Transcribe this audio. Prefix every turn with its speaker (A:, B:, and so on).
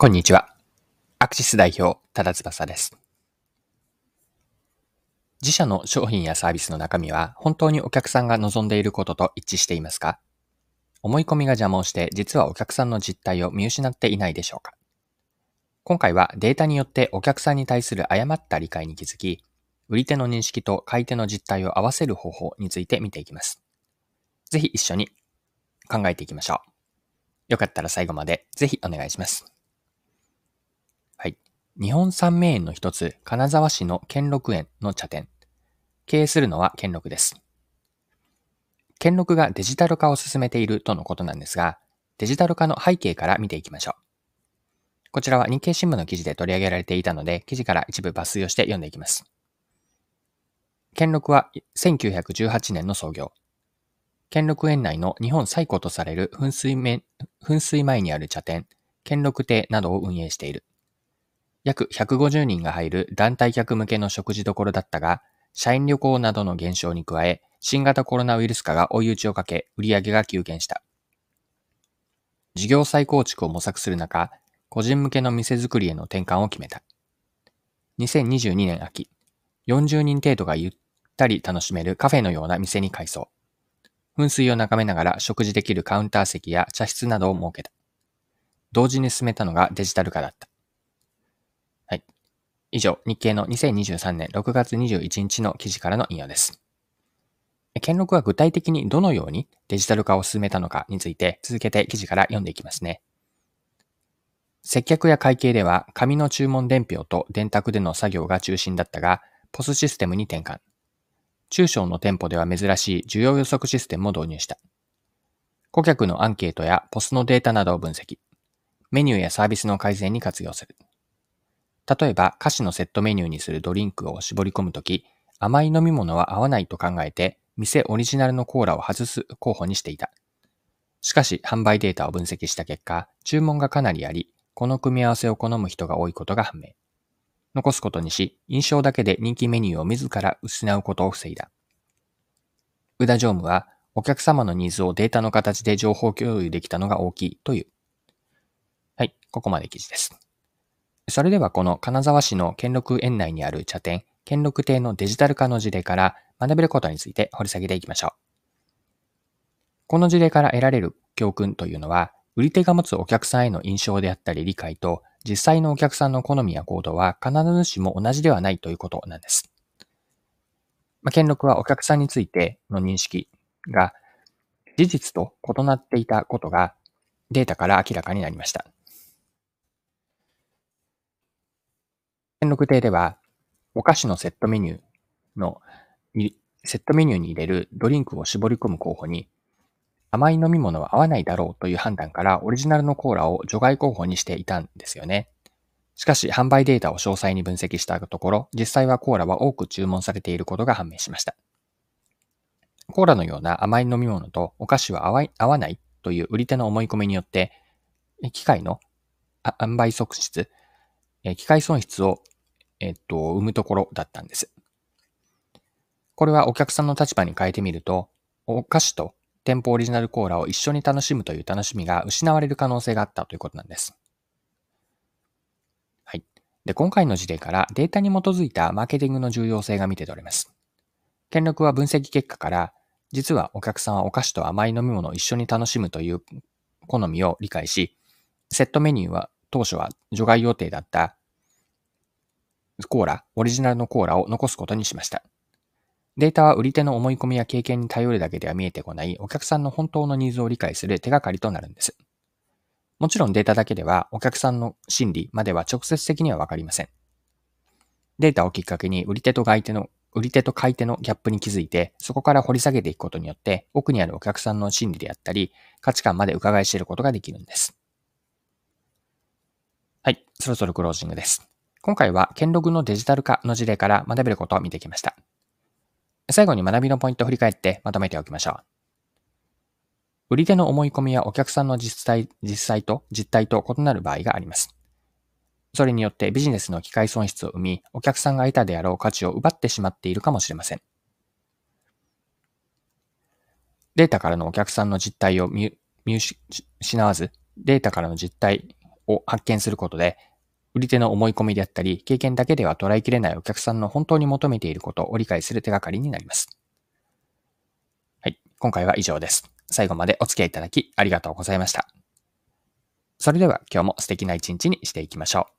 A: こんにちは。アクシス代表、多田翼です。自社の商品やサービスの中身は本当にお客さんが望んでいることと一致していますか？思い込みが邪魔をして実はお客さんの実態を見失っていないでしょうか？今回はデータによってお客さんに対する誤った理解に気づき、売り手の認識と買い手の実態を合わせる方法について見ていきます。ぜひ一緒に考えていきましょう。よかったら最後までぜひお願いします。日本三名園の一つ、金沢市の兼六園の茶店。経営するのは兼六です。兼六がデジタル化を進めているとのことなんですが、デジタル化の背景から見ていきましょう。こちらは日経新聞の記事で取り上げられていたので、記事から一部抜粋をして読んでいきます。兼六は1918年の創業。兼六園内の日本最古とされる噴水噴水前にある茶店、兼六亭などを運営している。約150人が入る団体客向けの食事どころだったが、社員旅行などの減少に加え、新型コロナウイルス化が追い打ちをかけ、売り上げが急減した。事業再構築を模索する中、個人向けの店作りへの転換を決めた。2022年秋、40人程度がゆったり楽しめるカフェのような店に改装。噴水を眺めながら食事できるカウンター席や茶室などを設けた。同時に進めたのがデジタル化だった。以上、日経の2023年6月21日の記事からの引用です。兼録は具体的にどのようにデジタル化を進めたのかについて続けて記事から読んでいきますね。接客や会計では紙の注文伝票と電卓での作業が中心だったが、ポスシステムに転換。中小の店舗では珍しい需要予測システムを導入した。顧客のアンケートやポスのデータなどを分析。メニューやサービスの改善に活用する。例えば、菓子のセットメニューにするドリンクを絞り込むとき、甘い飲み物は合わないと考えて、店オリジナルのコーラを外す候補にしていた。しかし、販売データを分析した結果、注文がかなりあり、この組み合わせを好む人が多いことが判明。残すことにし、印象だけで人気メニューを自ら失うことを防いだ。宇田常務は、お客様のニーズをデータの形で情報共有できたのが大きいという。はい、ここまで記事です。それではこの金沢市の兼六園内にある茶店、兼六亭のデジタル化の事例から学べることについて掘り下げていきましょう。この事例から得られる教訓というのは、売り手が持つお客さんへの印象であったり理解と、実際のお客さんの好みや行動は必ずしも同じではないということなんです。まあ、兼六はお客さんについての認識が事実と異なっていたことがデータから明らかになりました。兼六亭では、お菓子のセットメニューの、セットメニューに入れるドリンクを絞り込む候補に、甘い飲み物は合わないだろうという判断からオリジナルのコーラを除外候補にしていたんですよね。しかし、販売データを詳細に分析したところ、実際はコーラは多く注文されていることが判明しました。コーラのような甘い飲み物とお菓子は合わないという売り手の思い込みによって、機械の販売促出、機械損失をえっと、生むところだったんです。これはお客さんの立場に変えてみると、お菓子と店舗オリジナルコーラを一緒に楽しむという楽しみが失われる可能性があったということなんです。はい。で、今回の事例からデータに基づいたマーケティングの重要性が見て取れます。権力は分析結果から、実はお客さんはお菓子と甘い飲み物を一緒に楽しむという好みを理解し、セットメニューは当初は除外予定だったコーラ、オリジナルのコーラを残すことにしました。データは売り手の思い込みや経験に頼るだけでは見えてこないお客さんの本当のニーズを理解する手がかりとなるんです。もちろんデータだけではお客さんの心理までは直接的にはわかりません。データをきっかけに売り手と買い手の売り手と買い手のギャップに気づいて、そこから掘り下げていくことによって、奥にあるお客さんの心理であったり、価値観まで伺い知ることができるんです。はい、そろそろクロージングです。今回は、兼録のデジタル化の事例から学べることを見てきました。最後に学びのポイントを振り返ってまとめておきましょう。売り手の思い込みやお客さんの実際実際と実態と異なる場合があります。それによってビジネスの機会損失を生み、お客さんが得たであろう価値を奪ってしまっているかもしれません。データからのお客さんの実態を見失わず、データからの実態を発見することで、売り手の思い込みであったり、経験だけでは捉えきれないお客さんの本当に求めていることを理解する手がかりになります。はい。今回は以上です。最後までお付き合いいただきありがとうございました。それでは今日も素敵な一日にしていきましょう。